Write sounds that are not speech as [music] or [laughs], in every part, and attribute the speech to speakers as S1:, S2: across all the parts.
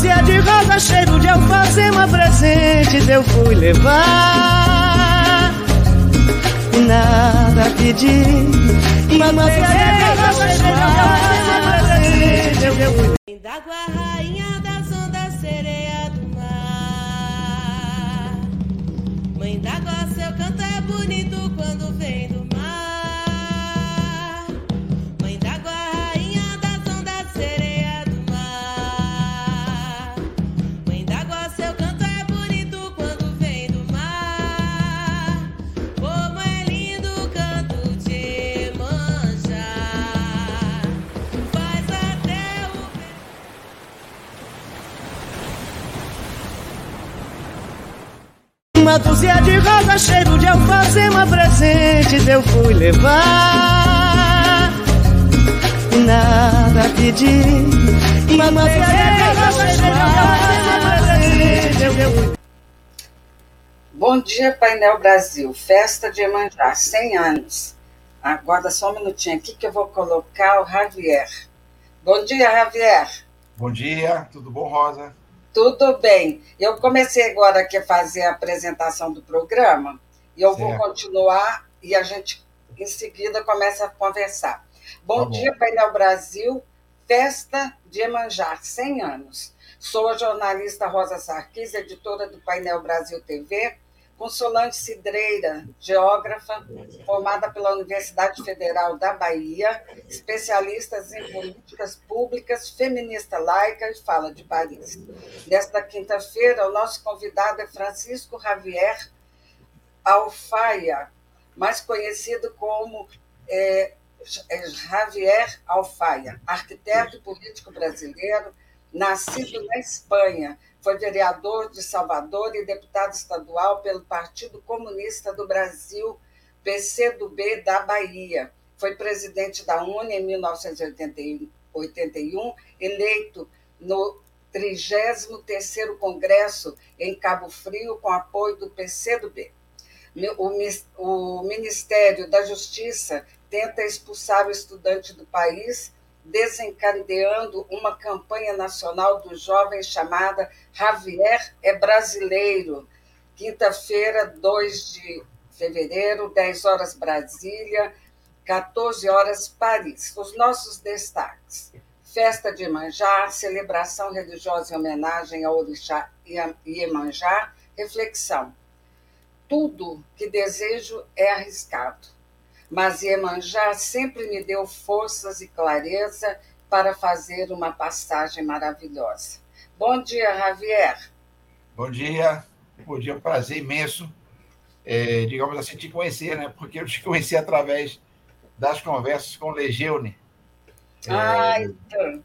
S1: Uma dúzia de rosa cheiro de alfazema presente eu fui levar. Nada pedi. Uma dúzia de rosa cheiro de alfazema presente eu fui
S2: D'água, rainha das ondas, sereia do mar. Mãe d'água, seu canto é bonito quando vem
S1: dúzia de rosa cheiro de alfazema presente eu fui levar. Nada pedi. Uma dúzia de rosa cheiro de alfazema presente eu fui
S3: Bom dia, Painel Brasil. Festa de Emanjá, 100 anos. Aguarda só um minutinho aqui que eu vou colocar o Javier. Bom dia, Javier.
S4: Bom dia, tudo bom, Rosa?
S3: Tudo bem. Eu comecei agora aqui a fazer a apresentação do programa e eu vou
S4: Certo.
S3: continuar e a gente em seguida começa a conversar. Bom
S4: Tá
S3: dia, Painel Brasil. Festa de Emanjá, 100 anos. Sou a jornalista Rosa Sarquis, editora do Painel Brasil TV, com Solange Cidreira, geógrafa, formada pela Universidade Federal da Bahia, especialistas em políticas públicas, feminista laica e fala de Paris. Nesta quinta-feira, o nosso convidado é Francisco Javier Alfaia, mais conhecido como é, é, Javier Alfaia, arquiteto político brasileiro, nascido na Espanha, foi vereador de Salvador e deputado estadual pelo Partido Comunista do Brasil, PCdoB da Bahia. Foi presidente da UNE em 1981, eleito no 33º Congresso em Cabo Frio com apoio do PCdoB. O, Ministério da Justiça tenta expulsar o estudante do país, desencadeando uma campanha nacional dos jovens chamada Javier é Brasileiro. Quinta-feira, 2 de fevereiro, 10 horas Brasília, 14 horas Paris. Os nossos destaques. Festa de Iemanjá, celebração religiosa em homenagem ao orixá Iemanjá, reflexão. Tudo que desejo é arriscado, mas Iemanjá sempre me deu forças e clareza para fazer uma passagem maravilhosa. Bom dia, Javier.
S4: Bom dia, bom dia, um prazer imenso, é, digamos assim, te conhecer, né? Porque eu te conheci através das conversas com o Legeune.
S3: Ah, então.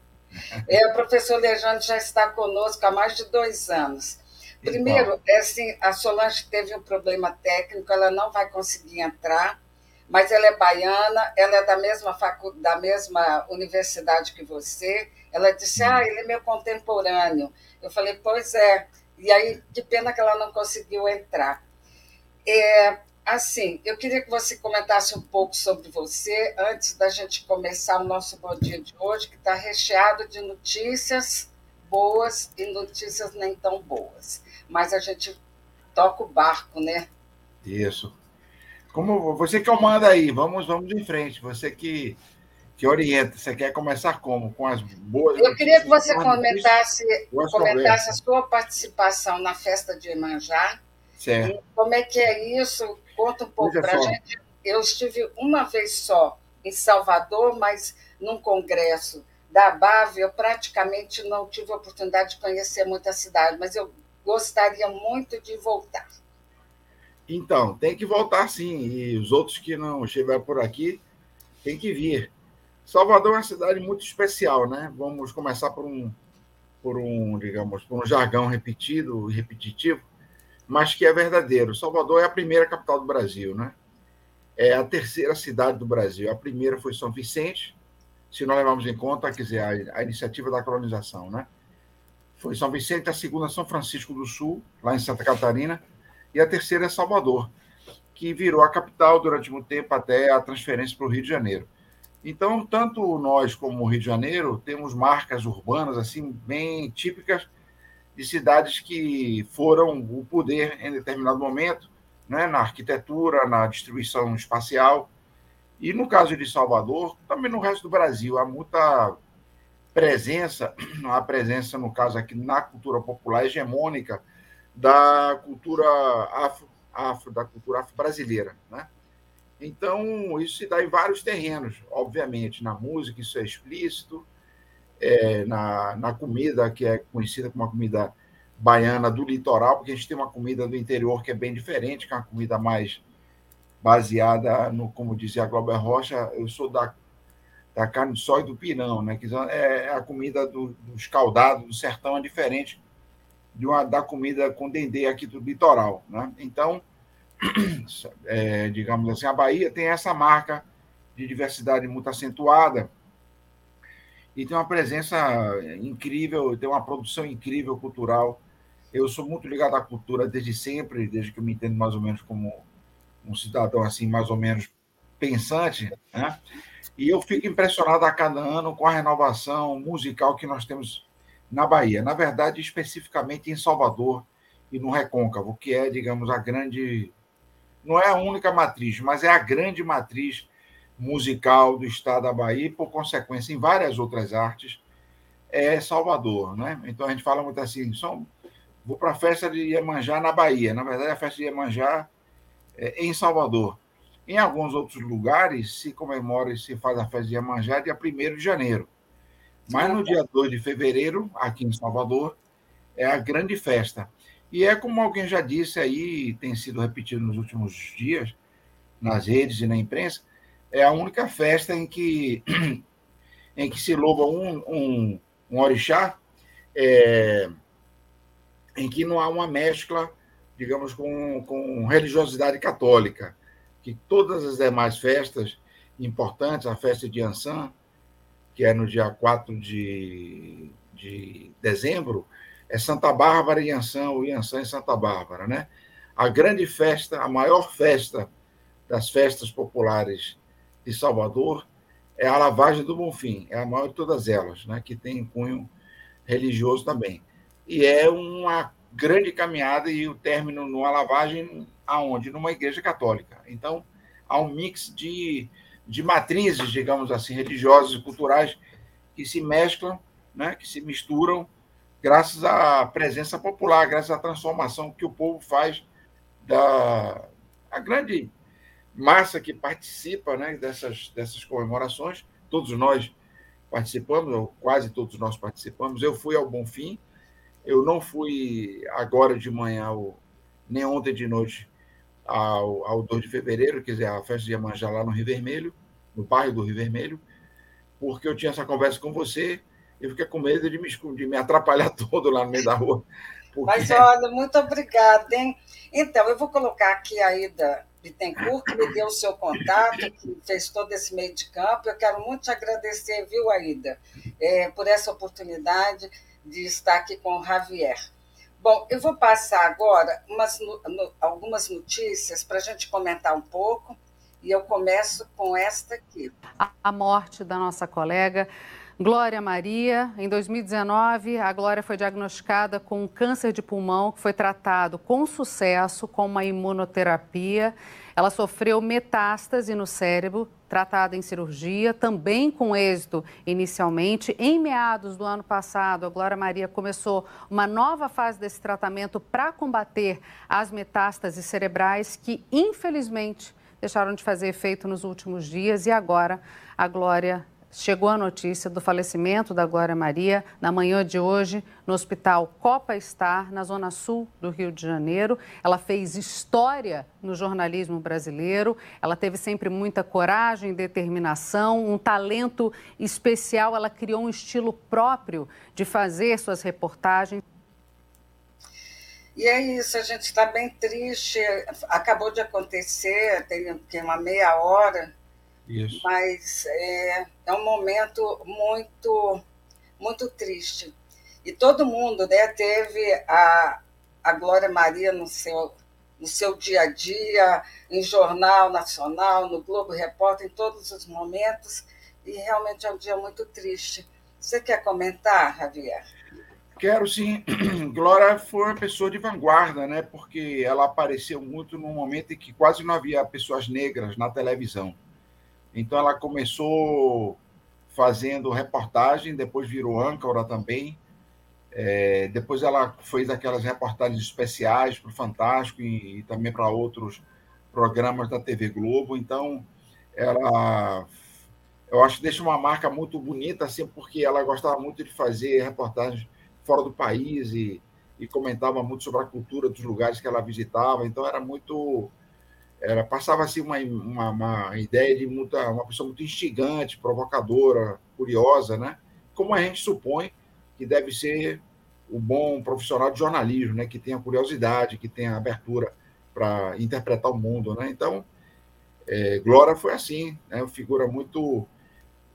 S3: É, o professor Lejane já está conosco há mais de dois anos. Primeiro, é assim, a Solange teve um problema técnico, ela não vai conseguir entrar, mas ela é baiana, ela é da mesma faculdade, da mesma universidade que você. Ela disse: "Ah, ele é meu contemporâneo". Eu falei: "Pois é". E aí, que pena que ela não conseguiu entrar. É, assim, eu queria que você comentasse um pouco sobre você antes da gente começar o nosso bom dia de hoje, que está recheado de notícias boas e notícias nem tão boas. Mas a gente toca o barco, né?
S4: Isso. Como você que comanda aí, vamos, vamos em frente. Você que, que orienta. Você quer começar como? Com as boas.
S3: Eu queria que você comentasse, comentasse a sua participação na festa de Iemanjá.
S4: Certo.
S3: Como é que é isso? Conta um pouco para a gente. Eu estive uma vez só em Salvador, mas num congresso da BAV, eu praticamente não tive a oportunidade de conhecer muito a cidade, mas eu gostaria muito de voltar.
S4: Então, tem que voltar sim. E os outros que não estiveram por aqui têm que vir. Salvador é uma cidade muito especial, né? Vamos começar por um, por um, digamos, por um jargão repetido e repetitivo, mas que é verdadeiro. Salvador é a primeira capital do Brasil, né? É a terceira cidade do Brasil. A primeira foi São Vicente, se nós levarmos em conta, quer dizer, a, a iniciativa da colonização, né? Foi São Vicente, a segunda São Francisco do Sul, lá em Santa Catarina, e a terceira é Salvador, que virou a capital durante muito tempo até a transferência para o Rio de Janeiro. Então, tanto nós como o Rio de Janeiro temos marcas urbanas assim bem típicas de cidades que foram o poder em determinado momento, né, na arquitetura, na distribuição espacial. E no caso de Salvador, também no resto do Brasil, há muita presença, [clears throat] a presença, no caso aqui, na cultura popular hegemônica da cultura afro, afro da cultura afro-brasileira, né? Então, isso se dá em vários terrenos, obviamente. Na música, isso é explícito, é, na, na comida, que é conhecida como a comida baiana do litoral, porque a gente tem uma comida do interior que é bem diferente, que é uma comida mais baseada no, como dizia a Glauber Rocha, eu sou da, da carne de sol e do pirão, né? Que é, a comida do, do escaldado do sertão, é diferente de uma, da comida com dendê aqui do litoral, né? Então, [clears throat] é, digamos assim, a Bahia tem essa marca de diversidade muito acentuada e tem uma presença incrível, tem uma produção incrível cultural. Eu sou muito ligado à cultura desde sempre, desde que eu me entendo mais ou menos como um cidadão assim, mais ou menos pensante, né? E eu fico impressionado a cada ano com a renovação musical que nós temos na Bahia. Na verdade, especificamente em Salvador e no Recôncavo, que é, digamos, a grande não é a única matriz, mas é a grande matriz musical do estado da Bahia e, por consequência, em várias outras artes, é Salvador. Né? Então a gente fala muito assim: só, vou para a festa de Iemanjá na Bahia. Na verdade, a festa de Iemanjá é em Salvador. Em alguns outros lugares se comemora e se faz a festa de Iemanjá dia 1 de janeiro. Mas no dia 2 de fevereiro, aqui em Salvador, é a grande festa. E é como alguém já disse aí, tem sido repetido nos últimos dias, nas redes e na imprensa, é a única festa em que, [clears throat] em que se louva um, um, um orixá, é, em que não há uma mescla, digamos, com, com religiosidade católica, que todas as demais festas importantes, a festa de Ansan, que é no dia 4 de, de dezembro, é Santa Bárbara e Iansã, ou Iansã e Santa Bárbara, né? A grande festa, a maior festa das festas populares de Salvador é a Lavagem do Bonfim, é a maior de todas elas, né? Que tem cunho religioso também. E é uma grande caminhada e o término numa lavagem aonde? Numa igreja católica. Então, há um mix de, de matrizes, digamos assim, religiosas e culturais que se mesclam, né, que se misturam graças à presença popular, graças à transformação que o povo faz da a grande massa que participa né, dessas, dessas comemorações. Todos nós participamos, ou quase todos nós participamos. Eu fui ao Bonfim, eu não fui agora de manhã, ou, nem ontem de noite, ao, ao 2 de fevereiro, quer dizer, a festa de Iemanjá lá no Rio Vermelho, no bairro do Rio Vermelho, porque eu tinha essa conversa com você eu fiquei com medo de me, de me atrapalhar [laughs] todo lá no meio da rua.
S3: Porque... Mas olha, muito obrigada, hein? Então, eu vou colocar aqui a Ida Bittencourt, que me deu o seu contato, que fez todo esse meio de campo. Eu quero muito te agradecer, viu, Aida, é, por essa oportunidade de estar aqui com o Javier. Bom, eu vou passar agora umas, no, algumas notícias para a gente comentar um pouco, e eu começo com esta aqui.
S5: A morte da nossa colega Glória Maria, em 2019, a Glória foi diagnosticada com um câncer de pulmão que foi tratado com sucesso com uma imunoterapia. Ela sofreu metástase no cérebro, tratada em cirurgia, também com êxito inicialmente. Em meados do ano passado, a Glória Maria começou uma nova fase desse tratamento para combater as metástases cerebrais que, infelizmente, deixaram de fazer efeito nos últimos dias e agora a Glória chegou a notícia do falecimento da Glória Maria na manhã de hoje no Hospital Copa Star, na zona sul do Rio de Janeiro. Ela fez história no jornalismo brasileiro. Ela teve sempre muita coragem, determinação, um talento especial. Ela criou um estilo próprio de fazer suas reportagens.
S3: E é isso, a gente está bem triste. Acabou de acontecer, tem uma meia hora isso. Mas é, é um momento muito, muito triste. E todo mundo né, teve a, a Glória Maria no seu, no seu dia a dia, em jornal nacional, no Globo Repórter, em todos os momentos. e realmente é um dia muito triste. Você quer comentar, Javier?
S4: Quero sim. [clears throat] Glória foi uma pessoa de vanguarda, né? Porque ela apareceu muito num momento em que quase não havia pessoas negras na televisão. Então ela começou fazendo reportagem, depois virou âncora também. É, depois ela fez aquelas reportagens especiais para o Fantástico e, e também para outros programas da TV Globo. Então ela eu acho que deixa uma marca muito bonita, assim, porque ela gostava muito de fazer reportagens fora do país e, e comentava muito sobre a cultura dos lugares que ela visitava. Então era muito, era passava assim uma, uma, uma ideia de muita, uma pessoa muito instigante, provocadora, curiosa, né? Como a gente supõe que deve ser o bom profissional de jornalismo, né? Que tenha curiosidade, que tenha abertura para interpretar o mundo, né? Então, é, Glória foi assim, né? Uma figura muito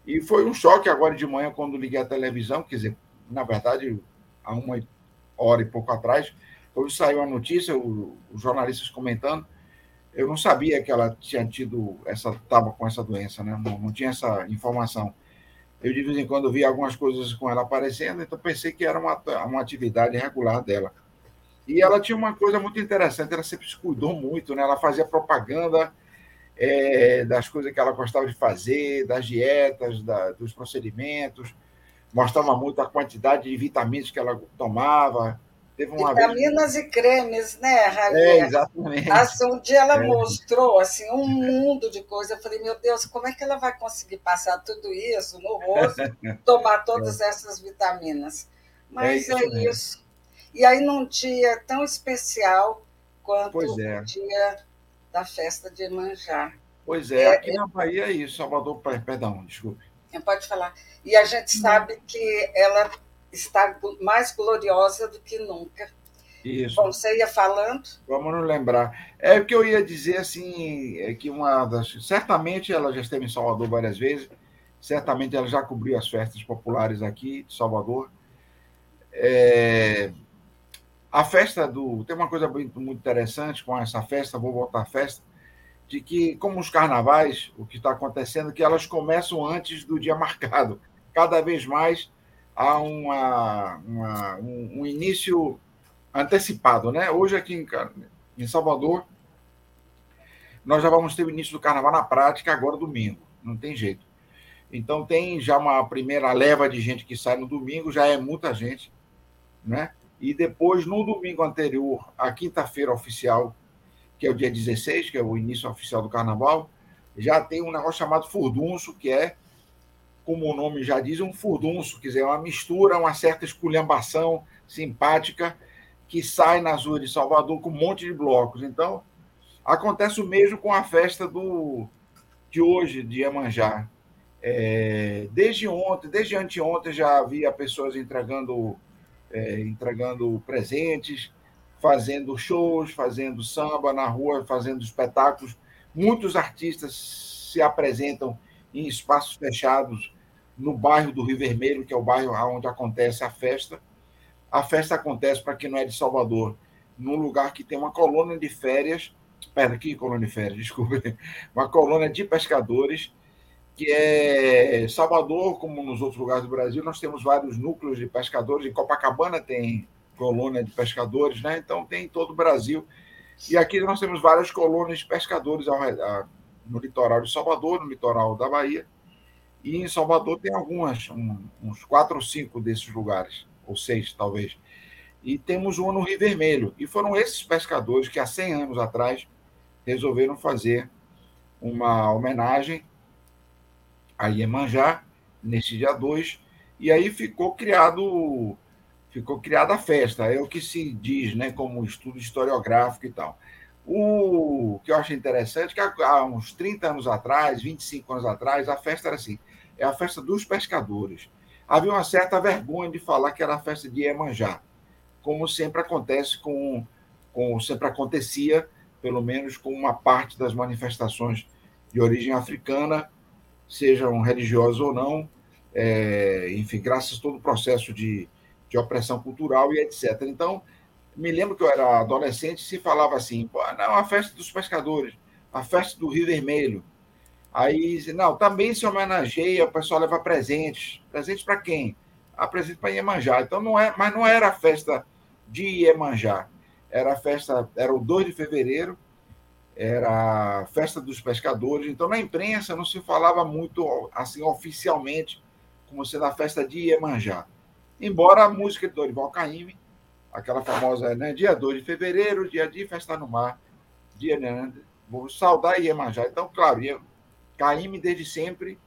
S4: e foi um choque agora de manhã quando liguei a televisão, quer dizer, na verdade, há uma hora e pouco atrás, quando saiu a notícia, os jornalistas comentando, eu não sabia que ela tinha tido essa, estava com essa doença, né? Não, não, tinha essa informação. Eu de vez em quando via algumas coisas com ela aparecendo, então pensei que era uma, uma atividade regular dela. E ela tinha uma coisa muito interessante, ela sempre se cuidou muito, né? Ela fazia propaganda é, das coisas que ela gostava de fazer, das dietas, da, dos procedimentos, mostrava muito a quantidade de vitaminas que ela tomava.
S3: Teve uma vitaminas vez... e cremes, né, Javier?
S4: É, exatamente.
S3: Assim, um dia ela é. mostrou assim, um mundo de coisas. Eu falei, meu Deus, como é que ela vai conseguir passar tudo isso no rosto, [laughs] tomar todas é. essas vitaminas? Mas é isso. É isso. E aí, num dia tão especial quanto o é. dia da festa de Emanjá.
S4: Pois é, é aqui é, na Bahia é isso, Salvador, perdão, desculpe.
S3: Pode falar. E a gente sabe que ela está mais gloriosa do que nunca.
S4: Isso.
S3: Bom, você ia falando?
S4: Vamos nos lembrar. É o que eu ia dizer, assim, é que uma das. Certamente ela já esteve em Salvador várias vezes, certamente ela já cobriu as festas populares aqui de Salvador. É, a festa do. Tem uma coisa muito, muito interessante com essa festa, vou voltar à festa, de que, como os carnavais, o que está acontecendo é que elas começam antes do dia [laughs] marcado. Cada vez mais há uma, uma um, um, início antecipado. Né? Hoje, aqui em, em Salvador, nós já vamos ter o início do carnaval na prática agora domingo, não tem jeito. Então tem já uma primeira leva de gente que sai no domingo, já é muita gente, né? E depois, no domingo anterior, a quinta-feira oficial, que é o dia 16, que é o início oficial do carnaval, já tem um negócio chamado furdunço, que é, como o nome já diz, um furdunço, quer dizer, uma mistura, uma certa esculhambação simpática que sai nas ruas de Salvador com um monte de blocos. Então, acontece o mesmo com a festa do, de hoje, de Iemanjá. É, desde ontem, desde anteontem, já havia pessoas entregando é, entregando presentes, fazendo shows, fazendo samba na rua, fazendo espetáculos. Muitos artistas se apresentam em espaços fechados no bairro do Rio Vermelho, que é o bairro onde acontece a festa. A festa acontece, para quem não é de Salvador, num lugar que tem uma colônia de férias, espera aqui, colônia de férias, [laughs] desculpe, uma colônia de pescadores que é Salvador, como nos outros lugares do Brasil, nós temos vários núcleos de pescadores. Em Copacabana tem colônia de pescadores, né? Então tem em todo o Brasil. E aqui nós temos várias colônias de pescadores no litoral de Salvador, no litoral da Bahia. E em Salvador tem algumas, uns quatro ou cinco desses lugares, ou seis talvez. E temos uma no Rio Vermelho. E foram esses pescadores que há 100 anos atrás resolveram fazer uma homenagem a Iemanjá, nesse dia 2, e aí ficou criado ficou criada a festa, é o que se diz, né, como estudo historiográfico e tal. O que eu acho interessante é que há uns 30 anos atrás, 25 anos atrás, a festa era assim, é a festa dos pescadores. Havia uma certa vergonha de falar que era a festa de Iemanjá, como sempre acontece com, com sempre acontecia, pelo menos com uma parte das manifestações de origem africana, sejam religiosos ou não, é, enfim, graças a todo o processo de, de opressão cultural e etc. Então, me lembro que eu era adolescente se falava assim, não, a festa dos pescadores, a festa do Rio Vermelho. Aí, não, também se homenageia, o pessoal leva presentes. Presentes para quem? A ah, presente para Iemanjá. Então não é, mas não era a festa de Iemanjá. Era a festa, era o 2 de fevereiro, era a festa dos pescadores. Então na imprensa não se falava muito assim oficialmente como sendo a festa de Iemanjá. Embora a música de Dorival Caymmi, aquela famosa, né, dia 2 de fevereiro, dia de festa no mar, dia, né, vou saudar Iemanjá. Então, claro, Caíme desde sempre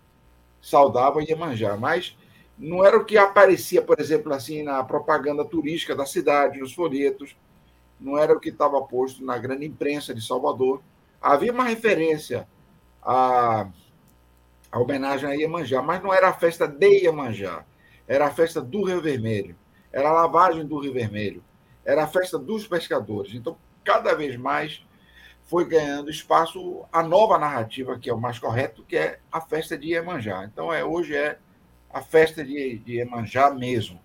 S4: saudava Iemanjá, mas não era o que aparecia, por exemplo, assim na propaganda turística da cidade, nos folhetos, não era o que estava posto na grande imprensa de Salvador. Havia uma referência à, à homenagem a Iemanjá, mas não era a festa de Iemanjá, era a festa do Rio Vermelho, era a lavagem do Rio Vermelho, era a festa dos pescadores. Então, cada vez mais foi ganhando espaço a nova narrativa, que é o mais correto, que é a festa de Iemanjá. Então, é, hoje é a festa de, de Iemanjá mesmo.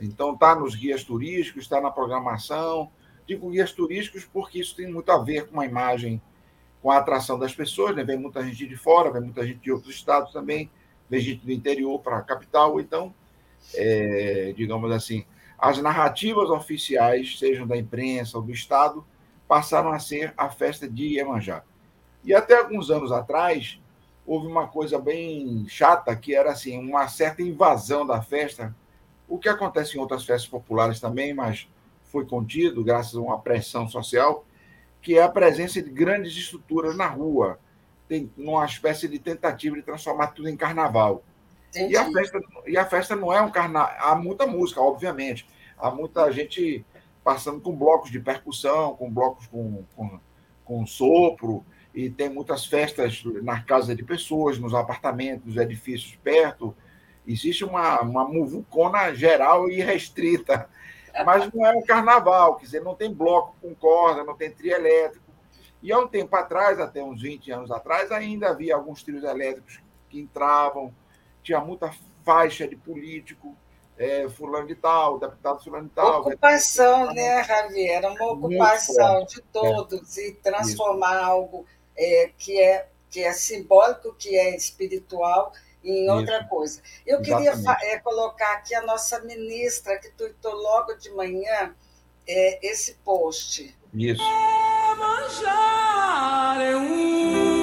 S4: Então, está nos guias turísticos, está na programação. Digo guias turísticos porque isso tem muito a ver com a imagem, com a atração das pessoas. Né? Vem muita gente de fora, vem muita gente de outros estados também, vem gente do interior para a capital. Então, é, digamos assim, as narrativas oficiais, sejam da imprensa ou do Estado, passaram a ser a festa de Iemanjá. E até alguns anos atrás, houve uma coisa bem chata, que era assim, uma certa invasão da festa, o que acontece em outras festas populares também, mas foi contido graças a uma pressão social, que é a presença de grandes estruturas na rua, tem uma espécie de tentativa de transformar tudo em carnaval. E a, festa, e a festa não é um carnaval. Há muita música, obviamente. Há muita gente passando com blocos de percussão, com blocos com, com, com sopro, e tem muitas festas na casa de pessoas, nos apartamentos, nos edifícios perto. Existe uma, uma muvucona geral e restrita, mas não é um carnaval, quer dizer, não tem bloco com corda, não tem trio elétrico. E há um tempo atrás, até uns 20 anos atrás, ainda havia alguns trios elétricos que entravam, tinha muita faixa de político, é, fulano de tal, deputado fulano de tal.
S3: Ocupação, né, Javier? Uma ocupação de todos é. e transformar Isso. algo é, que, é, que é simbólico, que é espiritual, em outra Isso. coisa. Eu Exatamente. queria é, colocar aqui a nossa ministra, que tuitou logo de manhã é, esse post.
S4: Isso.
S6: É um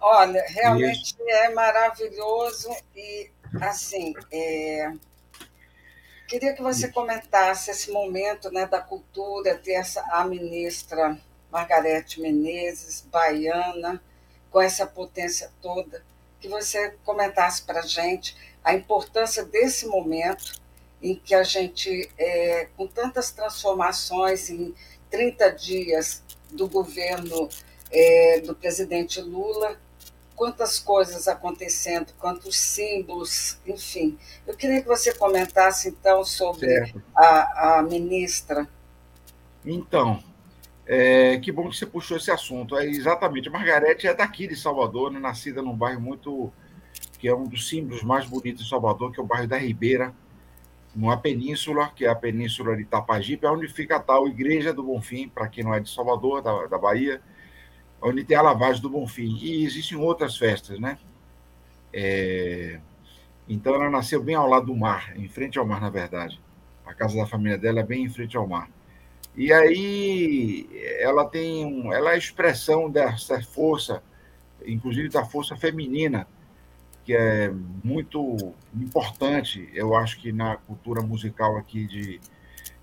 S3: Olha, realmente Isso. é maravilhoso e assim é... queria que você comentasse esse momento né, da cultura, ter essa, a ministra Margarete Menezes, baiana, com essa potência toda, que você comentasse para a gente a importância desse momento em que a gente, é, com tantas transformações em 30 dias do governo é, do presidente Lula, quantas coisas acontecendo, quantos símbolos, enfim. Eu queria que você comentasse, então, sobre a, a, ministra.
S4: Então, é, que bom que você puxou esse assunto. É exatamente, a Margarete é daqui de Salvador, né, nascida num bairro muito. que é um dos símbolos mais bonitos de Salvador, que é o bairro da Ribeira, numa península, que é a península de Itapajipe, onde fica a tal Igreja do Bonfim, para quem não é de Salvador, da, da Bahia onde tem a lavagem do Bonfim. E existem outras festas, né? É... Então ela nasceu bem ao lado do mar, em frente ao mar, na verdade. A casa da família dela é bem em frente ao mar. E aí ela tem, ela é a expressão dessa força, inclusive da força feminina, que é muito importante, eu acho que na cultura musical aqui de,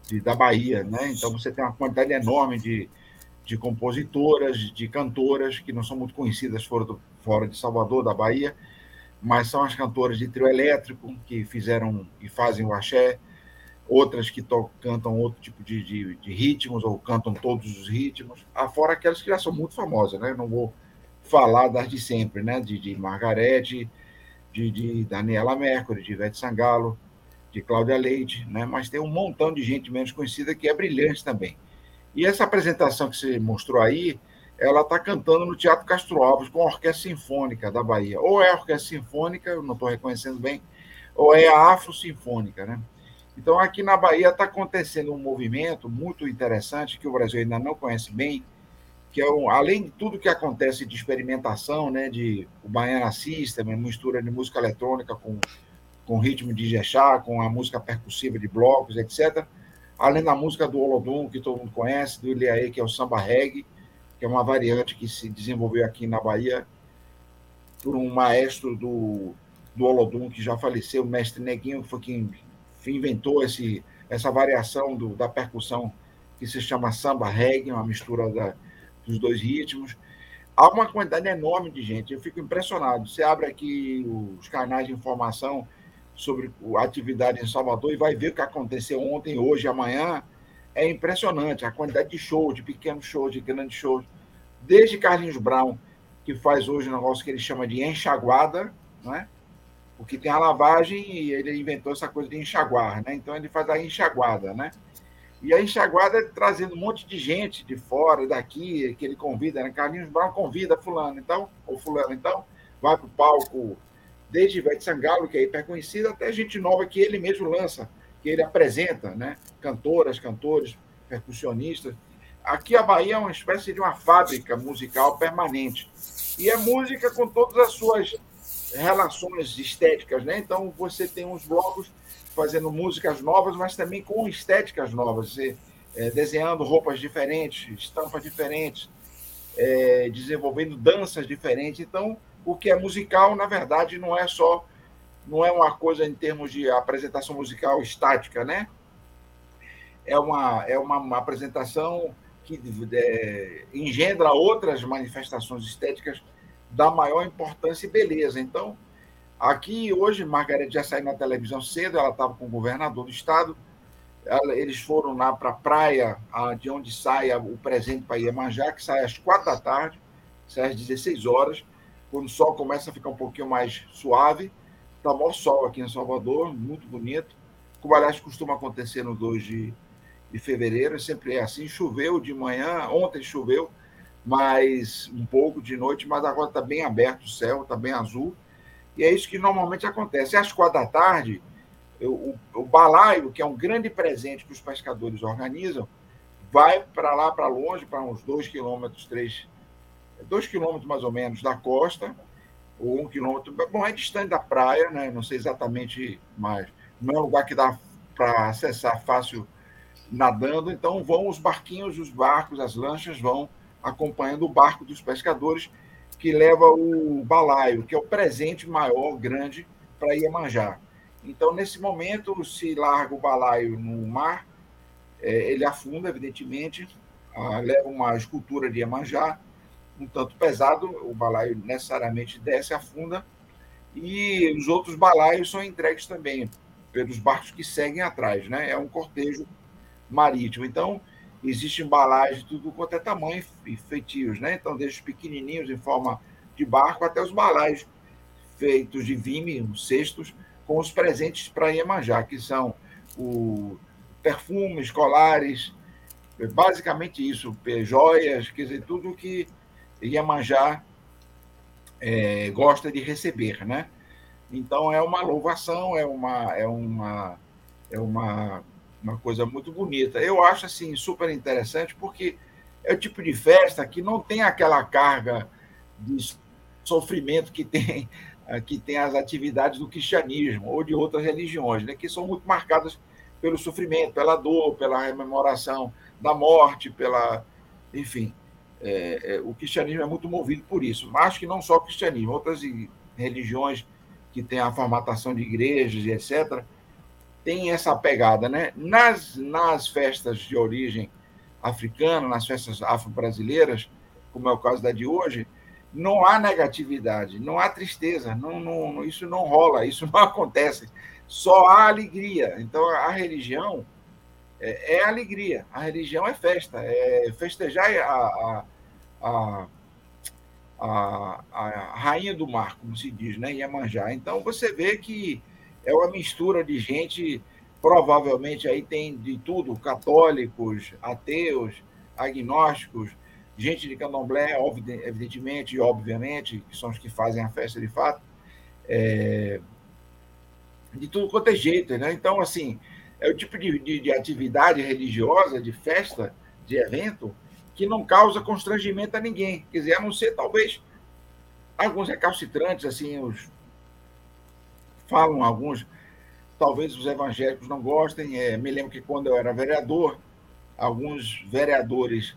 S4: de da Bahia, né? Então você tem uma quantidade enorme de de compositoras, de cantoras, que não são muito conhecidas fora, do, fora de Salvador, da Bahia, mas são as cantoras de trio elétrico, que fizeram e fazem o axé, outras que to, cantam outro tipo de, de, de, ritmos, ou cantam todos os ritmos, afora aquelas que já são muito famosas, né? Não vou falar das de sempre, né? De, de Margarete, de, de Daniela Mercury, de Ivete Sangalo, de Cláudia Leite, né? Mas tem um montão de gente menos conhecida que é brilhante também. E essa apresentação que você mostrou aí, ela está cantando no Teatro Castro Alves com a Orquestra Sinfônica da Bahia. Ou é a Orquestra Sinfônica, não estou reconhecendo bem, ou é a Afro Sinfônica, né? Então, aqui na Bahia está acontecendo um movimento muito interessante que o Brasil ainda não conhece bem, que é um, além de tudo que acontece de experimentação, né, de o Baiana System, mistura de música eletrônica com, com ritmo de jexá, com a música percussiva de blocos, etc., além da música do Olodum, que todo mundo conhece, do Iliaê, que é o samba reggae, que é uma variante que se desenvolveu aqui na Bahia por um maestro do, do Olodum, que já faleceu, o mestre Neguinho, que foi quem inventou esse, essa variação do, da percussão que se chama samba reggae, uma mistura da, dos dois ritmos. Há uma quantidade enorme de gente, eu fico impressionado. Você abre aqui os canais de informação, sobre a atividade em Salvador e vai ver o que aconteceu ontem, hoje, amanhã. É impressionante a quantidade de shows, de pequenos shows, de grandes shows. Desde Carlinhos Brown, que faz hoje um negócio que ele chama de enxaguada, né? porque tem a lavagem e ele inventou essa coisa de enxaguar, né? Então ele faz a enxaguada, né? E a enxaguada é trazendo um monte de gente de fora, daqui, que ele convida, né? Carlinhos Brown convida fulano, então, ou fulano, então, vai para o palco desde Ivete Sangalo, que é hiper conhecida, até gente nova que ele mesmo lança, que ele apresenta, né? Cantoras, cantores, percussionistas. Aqui a Bahia é uma espécie de uma fábrica musical permanente. E é música com todas as suas relações estéticas, né? Então você tem uns blocos fazendo músicas novas, mas também com estéticas novas, é, desenhando roupas diferentes, estampas diferentes, é, desenvolvendo danças diferentes. Então, o que é musical, na verdade, não é só não é uma coisa em termos de apresentação musical estática, né? É uma, é uma, uma apresentação que é, engendra outras manifestações estéticas da maior importância e beleza. Então, aqui hoje, Margarete já saiu na televisão cedo, ela estava com o governador do estado, ela, eles foram lá para a praia, de onde sai o presente para Iemanjá, que sai às quatro da tarde, sai às 16 horas, quando o sol começa a ficar um pouquinho mais suave. Está maior sol aqui em Salvador, muito bonito. Como, aliás, costuma acontecer no 2 de, de fevereiro, sempre é assim. Choveu de manhã, ontem choveu, mas um pouco de noite, mas agora está bem aberto o céu, está bem azul. E é isso que normalmente acontece. Às quatro da tarde, o, o balaio, que é um grande presente que os pescadores organizam, vai para lá, para longe, para uns dois quilômetros, três dois quilômetros mais ou menos da costa, ou um quilômetro. Bom, é distante da praia, né? não sei exatamente, mas não é um lugar que dá para acessar fácil nadando. Então vão os barquinhos, os barcos, as lanchas vão acompanhando o barco dos pescadores que leva o balaio, que é o presente maior, grande, para Iemanjá. Então, nesse momento, se larga o balaio no mar, é, ele afunda, evidentemente, leva uma escultura de Iemanjá, um tanto pesado, o balaio necessariamente desce, afunda, e os outros balaios são entregues também pelos barcos que seguem atrás, né? É um cortejo marítimo. Então, existem balaios de tudo quanto é tamanho e feitios, né? Então, desde os pequenininhos em forma de barco até os balaios feitos de vime, cestos, com os presentes para Iemanjá, que são o perfumes, colares, basicamente isso, joias, quer dizer, tudo que Iemanjá é, gosta de receber, né? Então é uma louvação, é uma é uma é uma, uma coisa muito bonita. Eu acho assim super interessante porque é o tipo de festa que não tem aquela carga de sofrimento que tem que tem as atividades do cristianismo ou de outras religiões, né, que são muito marcadas pelo sofrimento, pela dor, pela rememoração da morte, pela, enfim, é, é, o cristianismo é muito movido por isso. Mas que não só o cristianismo, outras religiões que têm a formatação de igrejas e etc., tem essa pegada, né? Nas, nas festas de origem africana, nas festas afro-brasileiras, como é o caso da de hoje, não há negatividade, não há tristeza, não, não, isso não rola, [laughs] isso não acontece. Só há alegria. Então, a religião é, é alegria, a religião é festa, é festejar a, a, a, a, rainha do mar, como se diz, né? Iemanjá. Então, você vê que é uma mistura de gente, provavelmente aí tem de tudo, católicos, ateus, agnósticos, gente de candomblé, evidentemente obviamente, que são os que fazem a festa de fato, é, de tudo quanto é jeito, né? Então, assim, é o tipo de, de, de, atividade religiosa, de festa, de evento, que não causa constrangimento a ninguém. Quer dizer, a não ser talvez alguns recalcitrantes, assim, os falam alguns, talvez os evangélicos não gostem. É, me lembro que quando eu era vereador, alguns vereadores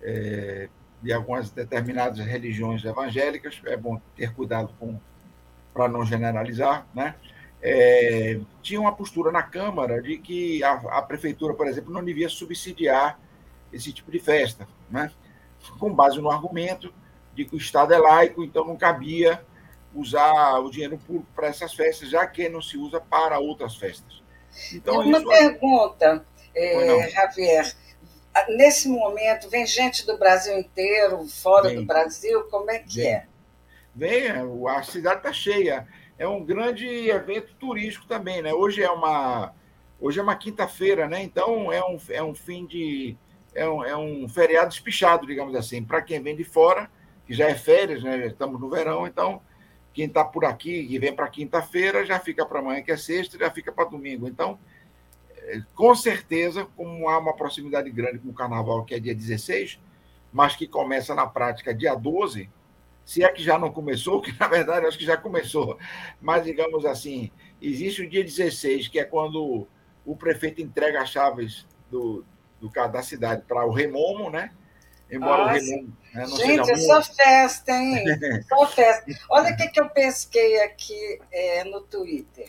S4: é, de algumas determinadas religiões evangélicas, é bom ter cuidado com para não generalizar, né? É, tinha uma postura na Câmara de que a, a, prefeitura, por exemplo, não devia subsidiar esse tipo de festa, né? com base no argumento de que o Estado é laico, então não cabia usar o dinheiro público para essas festas, já que não se usa para outras festas.
S3: Então, uma isso... pergunta, é, Javier. Nesse momento, vem gente do Brasil inteiro, fora vem. do Brasil, como é que vem. é?
S4: Vem, a cidade está cheia. É um grande evento turístico também, né? Hoje é uma, hoje é uma quinta-feira, né? Então é um, é um fim de. É um, é um feriado espichado, digamos assim, para quem vem de fora, que já é férias, né? Estamos no verão, então quem está por aqui e vem para quinta-feira já fica para amanhã, que é sexta, já fica para domingo. Então, com certeza, como há uma proximidade grande com o carnaval, que é dia 16, mas que começa na prática dia 12, se é que já não começou, [laughs] que na verdade acho que já começou, mas digamos assim, existe o dia 16, que é quando o prefeito entrega as chaves do, do da cidade para o Remomo, né?
S3: Embora ah, o. Né, Gente, é só festa, hein? só festa. Olha o que, que eu pesquei aqui é, no Twitter.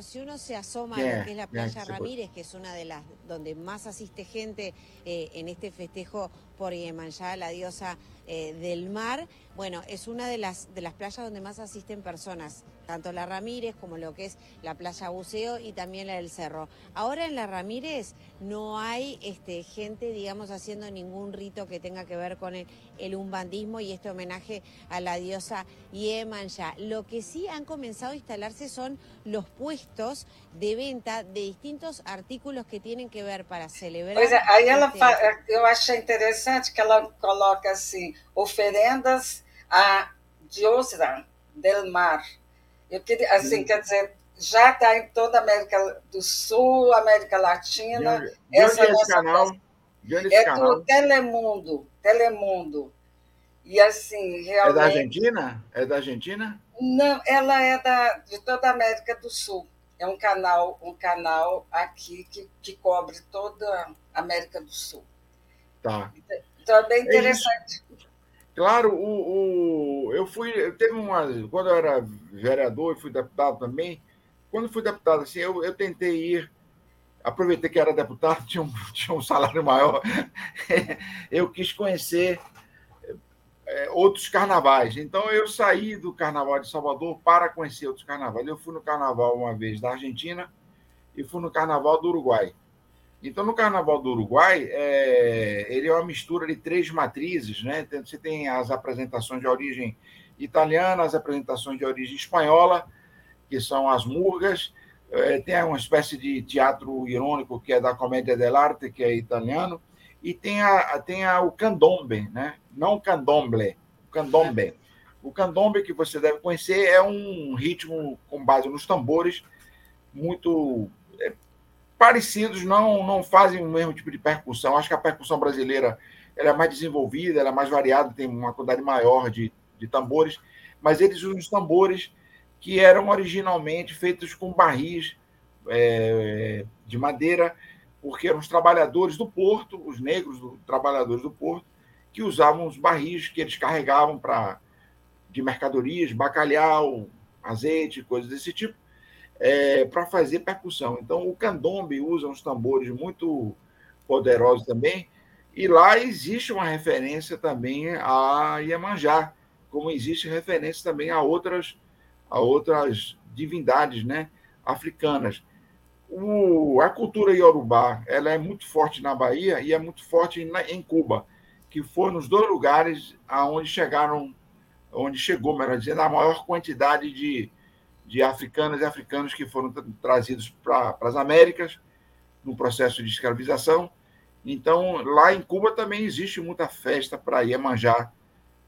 S7: Si uno se asoma a lo que es la playa Ramírez, que es una de las donde más asiste gente eh, en este festejo por Iemanjá, la diosa eh, del mar, bueno, es una de las, de las playas donde más asisten personas, tanto la Ramírez como lo que es la playa Buceo y también la del Cerro. Ahora en la Ramírez no hay este, gente, digamos, haciendo ningún rito que tenga que ver con el, el umbandismo y este homenaje a la diosa Iemanjá. Lo que sí han comenzado a instalarse son los puestos de venta de distintos artículos que tienen que ver para celebrar.
S3: Pois é, aí ela este... eu achei interessante que ela coloca assim, oferendas a Diosa del Mar. Eu queria, assim, Sim. quer dizer, já está em toda a América do Sul, América Latina.
S4: De, de essa é esse canal?
S3: Onde é, é canal? do Telemundo, Telemundo. E assim, realmente...
S4: É da Argentina? É da Argentina?
S3: Não, ela é da, de toda a América do Sul. É um canal, um canal aqui que, que cobre toda a América do Sul.
S4: Tá.
S3: Então é bem interessante.
S4: É Claro, o, o, eu fui. Teve uma. Quando eu era vereador e fui deputado também, quando fui deputado, assim, eu, eu tentei ir. Aproveitei que era deputado, [laughs] tinha um, tinha um salário maior. [laughs] eu quis conhecer é, outros carnavais. Então, eu saí do Carnaval de Salvador para conhecer outros carnavais. Eu fui no Carnaval uma vez da Argentina e fui no Carnaval do Uruguai. Então, no Carnaval do Uruguai, é, ele é uma mistura de três matrizes, né? Você tem as apresentações de origem italiana, as apresentações de origem espanhola, que são as murgas, é, tem uma espécie de teatro irônico que é da Comédia dell'arte, que é italiano, e tem, a, tem a, o candombe, né? Não o candomble, o candombe. O candombe que você deve conhecer é um ritmo com base nos tambores, muito é, parecidos, não, não fazem o mesmo tipo de percussão. Acho que a percussão brasileira ela é mais desenvolvida, ela é mais variada, tem uma quantidade maior de, de tambores, mas eles usam os tambores que eram originalmente feitos com barris é, de madeira, porque eram os trabalhadores do porto, os negros os trabalhadores do porto, que usavam os barris que eles carregavam para de mercadorias, bacalhau, azeite, coisas desse tipo é, para fazer percussão. Então, o candombe usa uns tambores muito poderosos também, e lá existe uma referência também a Iemanjá, como existe referência também a outras, a outras divindades né, africanas. O, a cultura iorubá ela é muito forte na Bahia e é muito forte na, em Cuba, que foi nos dois lugares aonde chegaram, onde chegou, melhor dizendo, a maior quantidade de, de africanas e africanos que foram trazidos para as Américas no processo de escravização. Então, lá em Cuba também existe muita festa para Iemanjá,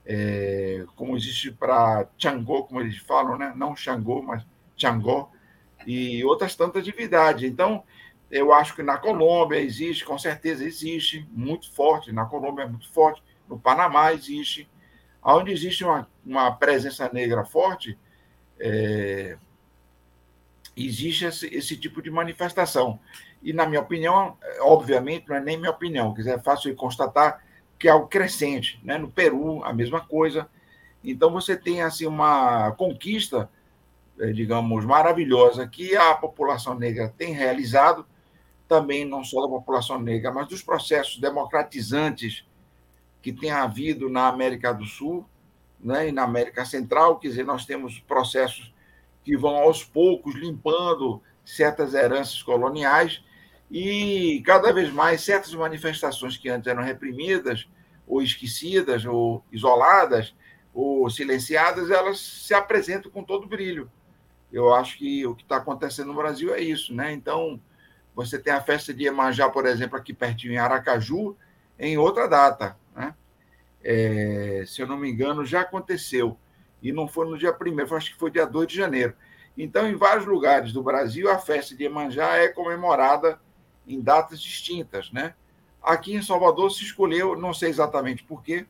S4: é, como existe para Xangô, como eles falam, né? não Xangô, mas Xangô, e outras tantas divindades. Então, eu acho que na Colômbia existe, com certeza existe, muito forte, na Colômbia é muito forte, no Panamá existe. Onde existe uma, uma presença negra forte, é, existe esse, esse, tipo de manifestação. E, na minha opinião, obviamente, não é nem minha opinião, quiser é fácil constatar que é algo crescente. Né? No Peru, a mesma coisa. Então, você tem assim uma conquista, digamos, maravilhosa que a população negra tem realizado, também não só da população negra, mas dos processos democratizantes que tem havido na América do Sul, né, e na América Central, quer dizer, nós temos processos que vão aos poucos limpando certas heranças coloniais e cada vez mais certas manifestações que antes eram reprimidas ou esquecidas ou isoladas ou silenciadas, elas se apresentam com todo brilho. Eu acho que o que está acontecendo no Brasil é isso, né? Então, você tem a festa de Iemanjá, por exemplo, aqui pertinho em Aracaju, em outra data, né? é, se eu não me engano, já aconteceu. E não foi no dia 1 acho que foi dia 2 de janeiro. Então, em vários lugares do Brasil, a festa de Iemanjá é comemorada em datas distintas. Né? Aqui em Salvador se escolheu, não sei exatamente por quê,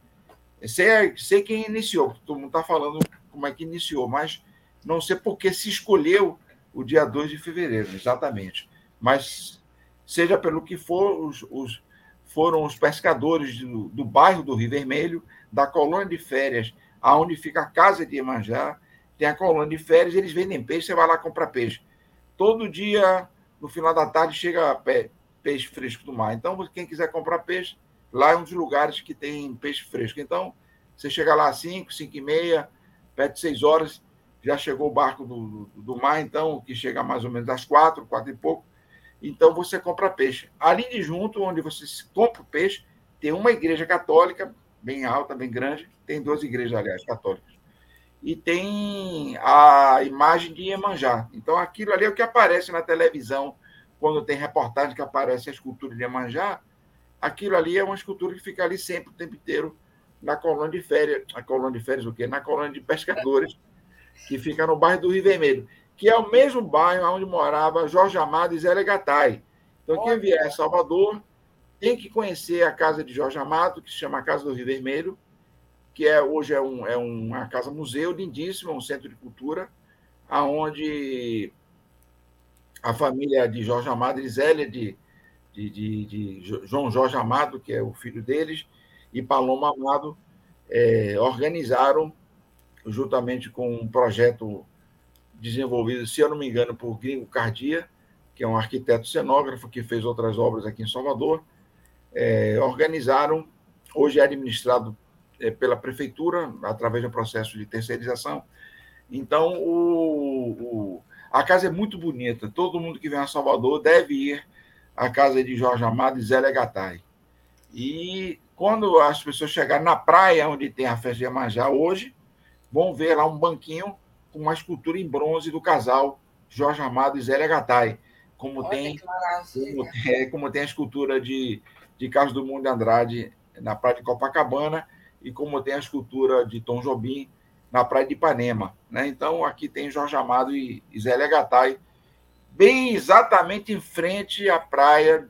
S4: sei, sei quem iniciou, todo mundo está falando como é que iniciou, mas não sei por que se escolheu o dia 2 de fevereiro, exatamente. Mas, seja pelo que for, os, os foram os pescadores do, do bairro do Rio Vermelho, da colônia de férias, aonde fica a casa de Iemanjá, tem a colônia de férias, eles vendem peixe, você vai lá comprar peixe. Todo dia, no final da tarde, chega peixe fresco do mar. Então, quem quiser comprar peixe, lá é um dos lugares que tem peixe fresco. Então, você chega lá às 5, 5 e meia, perto de 6 horas, já chegou o barco do, do, do mar, então, que chega mais ou menos às 4, 4 e pouco, então você compra peixe. Ali de junto, onde você compra o peixe, tem uma igreja católica, bem alta, bem grande, tem duas igrejas, aliás, católicas. E tem a imagem de Iemanjá. Então aquilo ali é o que aparece na televisão, quando tem reportagem que aparece a escultura de Iemanjá, aquilo ali é uma escultura que fica ali sempre, o tempo inteiro, na colônia de férias. A colônia de férias o quê? Na colônia de pescadores, que fica no bairro do Rio Vermelho que é o mesmo bairro onde morava Jorge Amado e Zé Legatai. Então, quem vier a Salvador tem que conhecer a casa de Jorge Amado, que se chama Casa do Rio Vermelho, que é, hoje é, um, é uma casa museu lindíssima, um centro de cultura, aonde a família de Jorge Amado e Zélia de, de, de, de João Jorge Amado, que é o filho deles, e Paloma Amado, é, organizaram, juntamente com um projeto desenvolvido, se eu não me engano, por Gringo Cardia, que é um arquiteto cenógrafo que fez outras obras aqui em Salvador, é, organizaram, hoje é administrado é, pela prefeitura, através um processo de terceirização. Então, o, o, a casa é muito bonita. Todo mundo que vem a Salvador deve ir à casa de Jorge Amado e Zélia Gattai. E quando as pessoas chegarem na praia onde tem a festa de Iemanjá hoje, vão ver lá um banquinho com uma escultura em bronze do casal Jorge Amado e Zélia Gattai. Como Olha tem, como, é, como tem a escultura de, de Carlos do Mundo Andrade na praia de Copacabana e como tem a escultura de Tom Jobim na praia de Ipanema. Né? Então, aqui tem Jorge Amado e, e Zélia Gattai, bem exatamente em frente à praia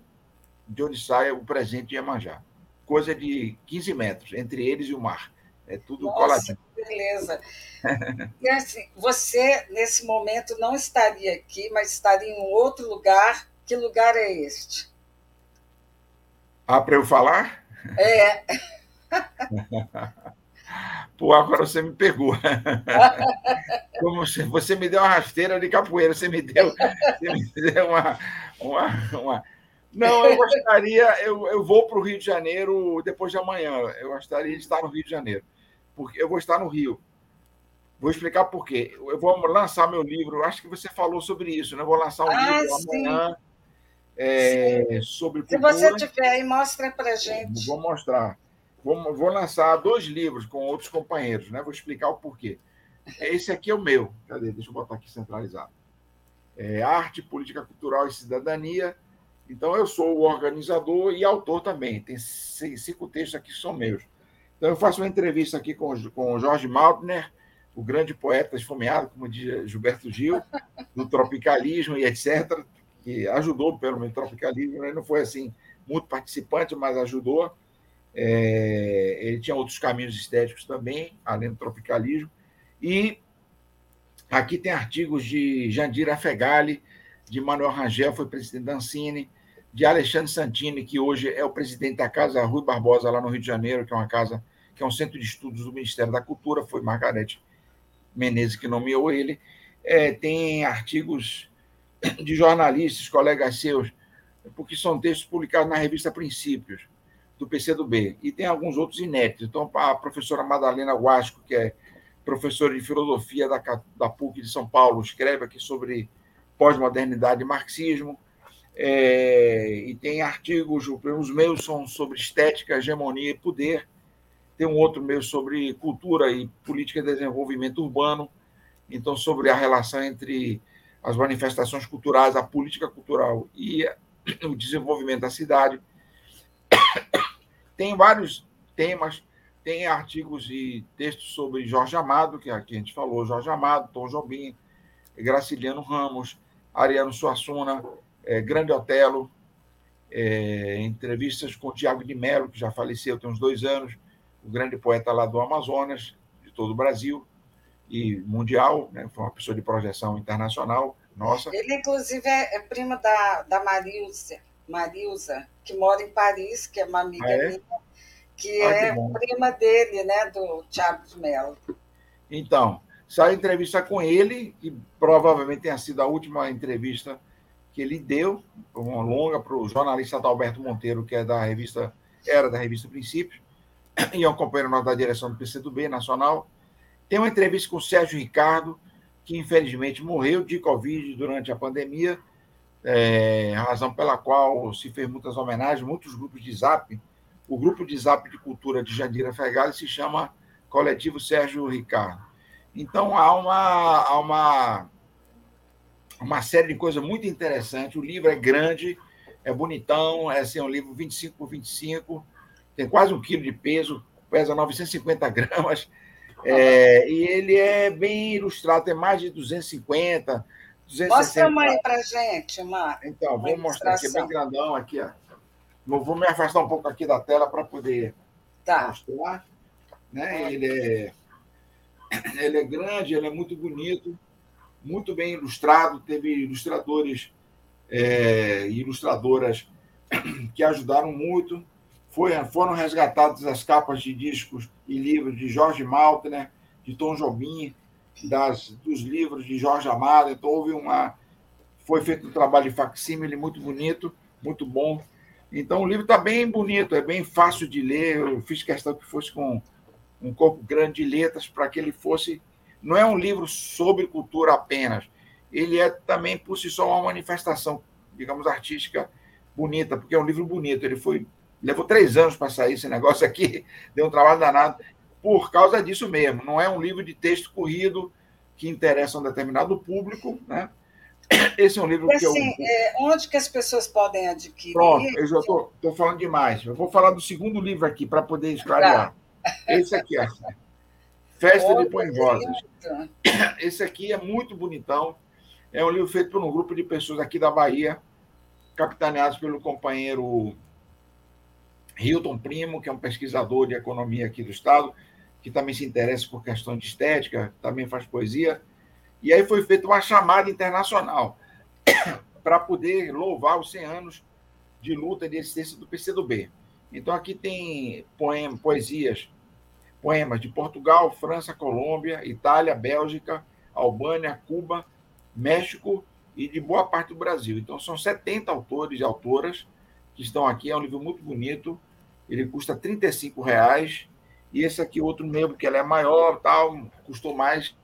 S4: de onde sai o presente de Iemanjá. Coisa de 15 metros entre eles e o mar. É tudo Nossa, coladinho.
S3: Beleza. e assim, você, nesse momento, não estaria aqui, mas estaria em um outro lugar. Que lugar é este?
S4: Ah, para eu falar?
S3: É. [laughs]
S4: Pô, agora você me pegou. [laughs] Como você me deu uma rasteira de capoeira, você me deu, você me deu uma, uma, uma... Não, eu gostaria, eu, eu vou para o Rio de Janeiro depois de amanhã. Eu gostaria de estar no Rio de Janeiro. Porque eu vou estar no Rio. Vou explicar por quê. Eu vou lançar meu livro, acho que você falou sobre isso, né? Eu vou lançar um ah, livro sim. amanhã é, sobre
S3: cultura. Se você tiver aí, mostra para gente.
S4: Vou mostrar. Vou, vou lançar dois livros com outros companheiros, né? Vou explicar o porquê. Esse aqui é o meu. Cadê? Deixa eu botar aqui centralizado. É Arte, Política Cultural e Cidadania. Então, eu sou o organizador e autor também. Tem cinco textos aqui que são meus. Então, eu faço uma entrevista aqui com, com o Jorge Maltner, o grande poeta esfomeado, como diz Gilberto Gil, do tropicalismo e etc., que ajudou pelo menos tropicalismo. Ele não foi assim muito participante, mas ajudou. É, ele tinha outros caminhos estéticos também, além do tropicalismo. E aqui tem artigos de Jandira Fegali, de Manuel Rangel, foi presidente da Ancine, de Alexandre Santini, que hoje é o presidente da Casa Rui Barbosa, lá no Rio de Janeiro, que é uma casa, que é um centro de estudos do Ministério da Cultura, foi Margarete Menezes que nomeou ele. É, tem artigos de jornalistas, colegas seus, porque são textos publicados na revista Princípios, do PCdoB, e tem alguns outros inéditos. Então, a professora Madalena Guasco, que é professora de filosofia da, da PUC de São Paulo, escreve aqui sobre pós-modernidade e marxismo. É, e tem artigos, os meus são sobre estética, hegemonia e poder. Tem um outro meu sobre cultura e política de desenvolvimento urbano. Então, sobre a relação entre as manifestações culturais, a política cultural e o desenvolvimento da cidade. Tem vários temas, tem artigos e textos sobre Jorge Amado, que aqui a gente falou, Jorge Amado, Tom Jobim, Graciliano Ramos, Ariano Suassuna, é, Grande Otelo, é, entrevistas com Tiago de Mello, que já faleceu tem uns dois anos, o grande poeta lá do Amazonas, de todo o Brasil e mundial, né? foi uma pessoa de projeção internacional, nossa.
S3: Ele, inclusive, é, é primo da, da Marilza, Marilza, que mora em Paris, que é uma amiga ah, é? minha, que ah, é que prima dele, né, do Tiago de Mello.
S4: Então, saiu entrevista com ele, que provavelmente tenha sido a última entrevista que ele deu, uma longa para o jornalista Adalberto Monteiro, que é da revista, era da revista Princípios, e é um companheiro nosso da direção do PCdoB Nacional. Tem uma entrevista com o Sérgio Ricardo, que infelizmente morreu de Covid durante a pandemia, é, razão pela qual se fez muitas homenagens, muitos grupos de zap. O grupo de zap de cultura de Jandira Fegali se chama Coletivo Sérgio Ricardo. Então há uma, há uma uma série de coisas muito interessantes. O livro é grande, é bonitão, é assim, um livro 25 por 25, tem quase um quilo de peso, pesa 950 [laughs] gramas, é, e ele é bem ilustrado, tem mais de 250, 260.
S3: Mostra uma aí para gente, Mar.
S4: Então, vou mostrar aqui, bem grandão, aqui, ó. Vou, vou me afastar um pouco aqui da tela para poder tá. mostrar. Né? Ele, é, ele é grande, ele é muito bonito muito bem ilustrado, teve ilustradores é, e ilustradoras [clears throat] que ajudaram muito. Foi, foram resgatadas as capas de discos e livros de Jorge Maltner, de Tom Jobim, das, dos livros de Jorge Amado. Então, houve uma. Foi feito um trabalho de facsímile muito bonito, muito bom. Então, o livro está bem bonito, é bem fácil de ler. Eu fiz questão que fosse com um corpo grande de letras para que ele fosse. Não é um livro sobre cultura apenas, ele é também por si só uma manifestação, digamos, artística bonita, porque é um livro bonito. Ele foi levou três anos para sair esse negócio aqui, [laughs] deu um trabalho danado por causa disso mesmo. Não é um livro de texto corrido que interessa um determinado público, né? [coughs] Esse é um livro
S3: e,
S4: que
S3: assim, eu... é, onde que as pessoas podem adquirir?
S4: Pronto, eu já estou falando demais. Eu vou falar do segundo livro aqui para poder esclarecer. Esse aqui, assim. [laughs] Festa de Põe Rosas. [coughs] Esse aqui é muito bonitão. É um livro feito por um grupo de pessoas aqui da Bahia, capitaneados pelo companheiro Hilton Primo, que é um pesquisador de economia aqui do Estado, que também se interessa por questão de estética, também faz poesia. E aí foi feita uma chamada internacional [coughs] para poder louvar os 100 anos de luta e de existência do PCdoB. Então aqui tem poema, poesias, poemas de Portugal, França, Colômbia, Itália, Bélgica, Albânia, Cuba, México e de boa parte do Brasil. Então são 70 autores e autoras que estão aqui. É um livro muito bonito. Ele custa R$ reais e esse aqui outro membro que é maior, tal, custou mais,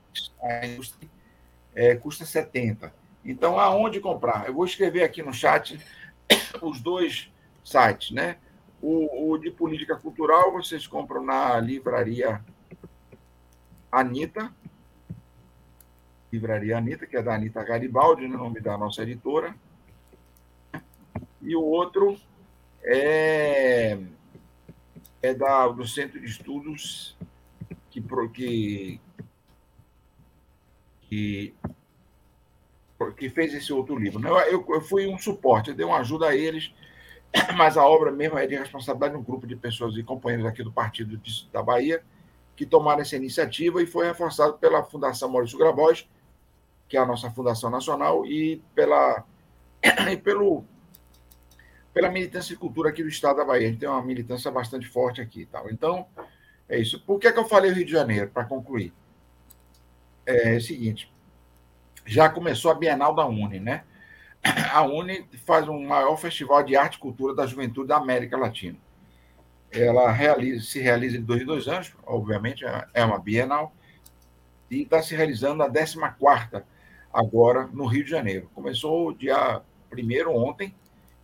S4: é, custa 70. Então aonde comprar? Eu vou escrever aqui no chat os dois sites, né? O, o, de política cultural vocês compram na livraria Anitta, livraria Anitta, que é da Anitta Garibaldi, no nome da nossa editora. E o outro é, é da, do Centro de Estudos que, que, que, que fez esse outro livro. Eu, eu, eu fui um suporte, eu dei uma ajuda a eles mas a obra mesmo é de responsabilidade de um grupo de pessoas e companheiros aqui do Partido da Bahia que tomaram essa iniciativa e foi reforçado pela Fundação Maurício Grabois, que é a nossa fundação nacional, e pela [clears throat] e pelo pela militância e cultura aqui do Estado da Bahia. A gente tem uma militância bastante forte aqui tal. Então, é isso. Por que, é que eu falei Rio de Janeiro, para concluir? É, é o seguinte, já começou a Bienal da Uni, né? A Uni faz um maior festival de arte e cultura da juventude da América Latina. Ela realiza, se realiza de dois em dois anos, obviamente, é uma Bienal, e está se realizando a 14 agora no Rio de Janeiro. Começou dia 1 ontem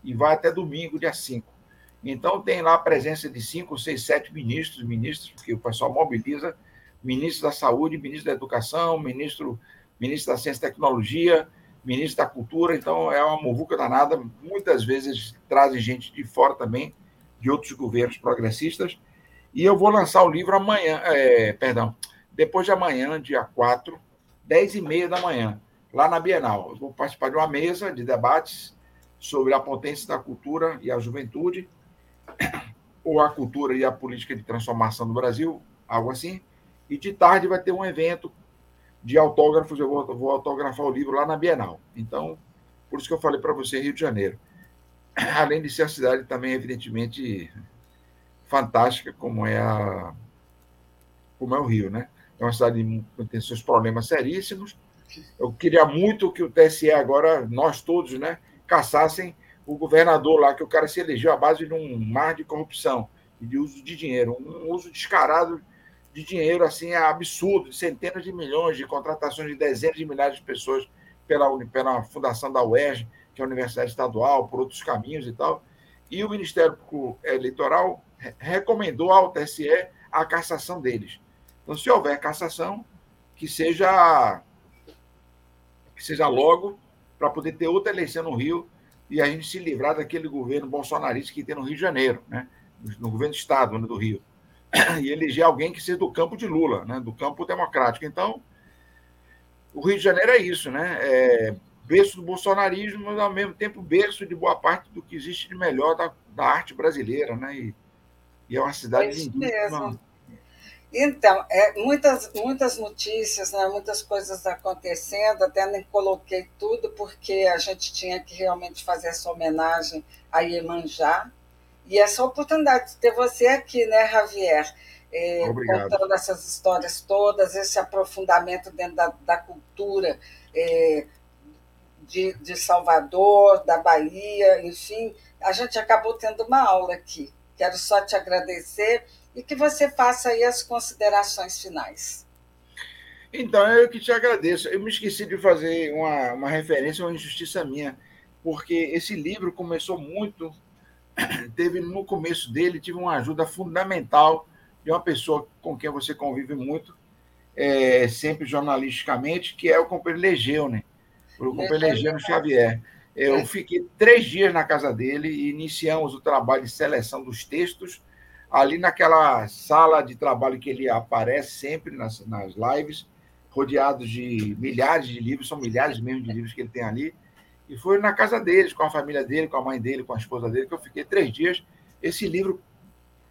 S4: e vai até domingo, dia 5. Então, tem lá a presença de cinco, seis, sete ministros, ministros, que o pessoal mobiliza, ministro da Saúde, ministro da Educação, ministro, ministro da Ciência e Tecnologia, ministro da Cultura, então é uma muvuca danada. Muitas vezes trazem gente de fora também, de outros governos progressistas. E eu vou lançar o livro amanhã, é, perdão, depois de amanhã, dia 4, 10 e meia da manhã, lá na Bienal. Eu vou participar de uma mesa de debates sobre a potência da cultura e a juventude, ou a cultura e a política de transformação do Brasil, algo assim. E de tarde vai ter um evento de autógrafos, eu vou, vou autografar o livro lá na Bienal. Então, por isso que eu falei para você, Rio de Janeiro. [clears throat] Além de ser a cidade também, evidentemente, fantástica, como é, a, como é o Rio, né? É uma cidade que tem seus problemas seríssimos. Eu queria muito que o TSE agora, nós todos, né, caçassem o governador lá, que o cara se elegeu à base de um mar de corrupção e de uso de dinheiro, um uso descarado de dinheiro assim é absurdo, de centenas de milhões de contratações de dezenas de milhares de pessoas pela, pela fundação da UERJ, que é a Universidade Estadual, por outros caminhos e tal. E o Ministério Eleitoral recomendou ao TSE a cassação deles. Então, se houver cassação, que seja que seja logo para poder ter outra eleição no Rio e a gente se livrar daquele governo bolsonarista que tem no Rio de Janeiro, né? no governo do Estado né, do Rio e eleger alguém que seja do campo de Lula, né, do campo democrático. Então, o Rio de Janeiro é isso, né? É berço do bolsonarismo, mas ao mesmo tempo berço de boa parte do que existe de melhor da, da arte brasileira, né? E, e é uma cidade
S3: mesmo. Então, é, muitas, muitas notícias, né, muitas coisas acontecendo, até nem coloquei tudo, porque a gente tinha que realmente fazer essa homenagem a Iemanjá, e essa oportunidade de ter você aqui, né, Javier? é, contando essas histórias todas, esse aprofundamento dentro da, da cultura é, de, de Salvador, da Bahia, enfim. A gente acabou tendo uma aula aqui. Quero só te agradecer e que você faça aí as considerações finais.
S4: Então, eu que te agradeço. Eu me esqueci de fazer uma, uma referência uma injustiça minha, porque esse livro começou muito, teve no começo dele, tive uma ajuda fundamental de uma pessoa com quem você convive muito, é, sempre jornalisticamente, que é o companheiro Legeu, né? O companheiro Legeu Xavier. Eu é. fiquei três dias na casa dele e iniciamos o trabalho de seleção dos textos ali naquela sala de trabalho que ele aparece sempre nas, nas lives rodeado de milhares de livros, são milhares mesmo de livros que ele tem ali. E foi na casa deles, com a família dele, com a mãe dele, com a esposa dele, que eu fiquei três dias. Esse livro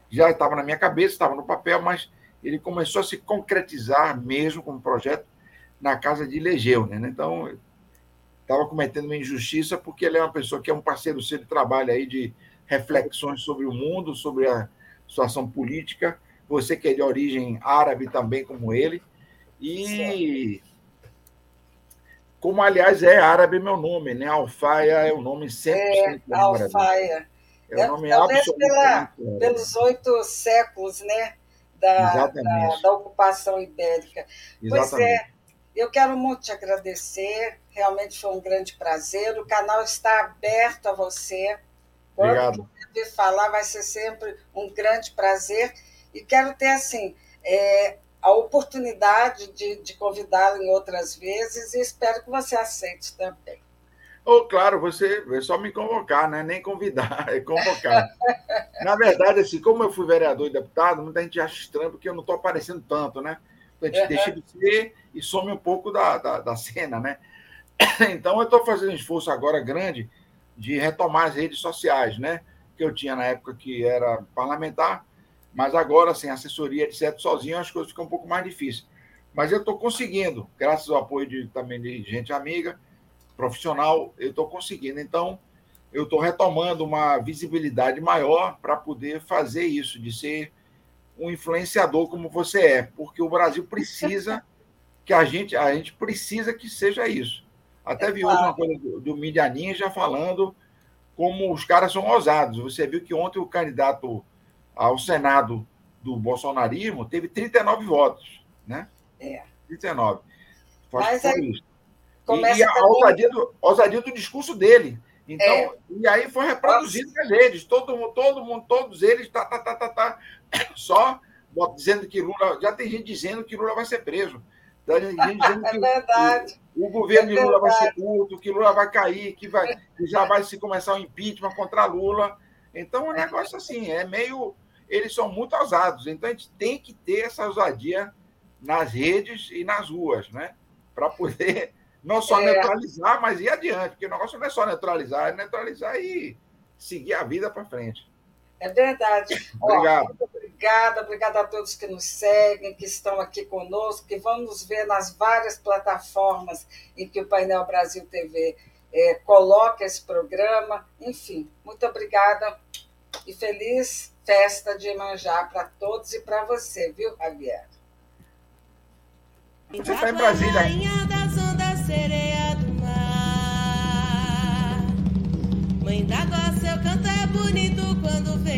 S4: já estava na minha cabeça, estava no papel, mas ele começou a se concretizar mesmo como projeto na casa de Legeu. Né? Então, estava cometendo uma injustiça porque ele é uma pessoa que é um parceiro seu de trabalho aí, de reflexões sobre o mundo, sobre a situação política. Você que é de origem árabe também, como ele, e como, aliás, é árabe meu nome, né? Alfaia é o nome sempre.
S3: É, Alfaia. É o nome Talvez pela, pelos oito séculos, né? Da, da, da, ocupação ibérica. Exatamente. Pois é, eu quero muito te agradecer, realmente foi um grande prazer. O canal está aberto a você. Quando Obrigado. vir falar, vai ser sempre um grande prazer. E quero ter, assim, é, a oportunidade de, de convidá-lo em outras vezes e espero que você aceite também.
S4: Oh, claro, você é só me convocar, né? Nem convidar, [laughs] é convocar. Na verdade, assim, como eu fui vereador e deputado, muita gente acha estranho porque eu não estou aparecendo tanto, né? A gente uhum. deixa de ser e some um pouco da, da, da cena, né? [clears throat] Então, eu estou fazendo um esforço agora grande de retomar as redes sociais, né? Que eu tinha na época que era parlamentar, mas agora, sem assessoria, etc., sozinho, as coisas ficam um pouco mais difíceis. Mas eu estou conseguindo, graças ao apoio de, também de gente amiga, profissional, eu estou conseguindo. Então, eu estou retomando uma visibilidade maior para poder fazer isso, de ser um influenciador como você é, porque o Brasil precisa [laughs] que a gente, a gente precisa que seja isso. Até é vi hoje uma coisa do, do Mídia Ninja falando como os caras são ousados. Você viu que ontem o candidato ao Senado do bolsonarismo teve 39 votos, né?
S3: É.
S4: 39. Mas aí, isso. E, e a ousadia do, ousadia do discurso dele. Então, é. e aí foi reproduzido nas redes. Todo mundo, todo mundo, todos eles, tá, tá, tá, tá, tá, só dizendo que Lula. Já tem gente dizendo que Lula vai ser preso.
S3: Tem gente [laughs] dizendo é que é verdade.
S4: O, o governo é de Lula vai ser curto, que Lula vai cair, que, vai, que já vai se começar o impeachment contra Lula. Então, o um negócio assim, é meio eles são muito ousados. Então a gente tem que ter essa ousadia nas redes e nas ruas, né? Para poder [laughs] não só é. neutralizar, mas ir adiante, porque o negócio não é só neutralizar, é neutralizar e seguir a vida para frente.
S3: É verdade. [laughs]
S4: Obrigado. Ó,
S3: muito obrigada, obrigada a todos que nos seguem, que estão aqui conosco, que vão nos ver nas várias plataformas em que o Painel Brasil TV é, coloca esse programa. Enfim, muito obrigada e feliz festa de Emanjá para todos e para você, viu, Javier?
S4: Você está em é Brasília.
S2: Rainha das ondas, sereia do mar. Mãe d'água, seu canto é bonito quando vem.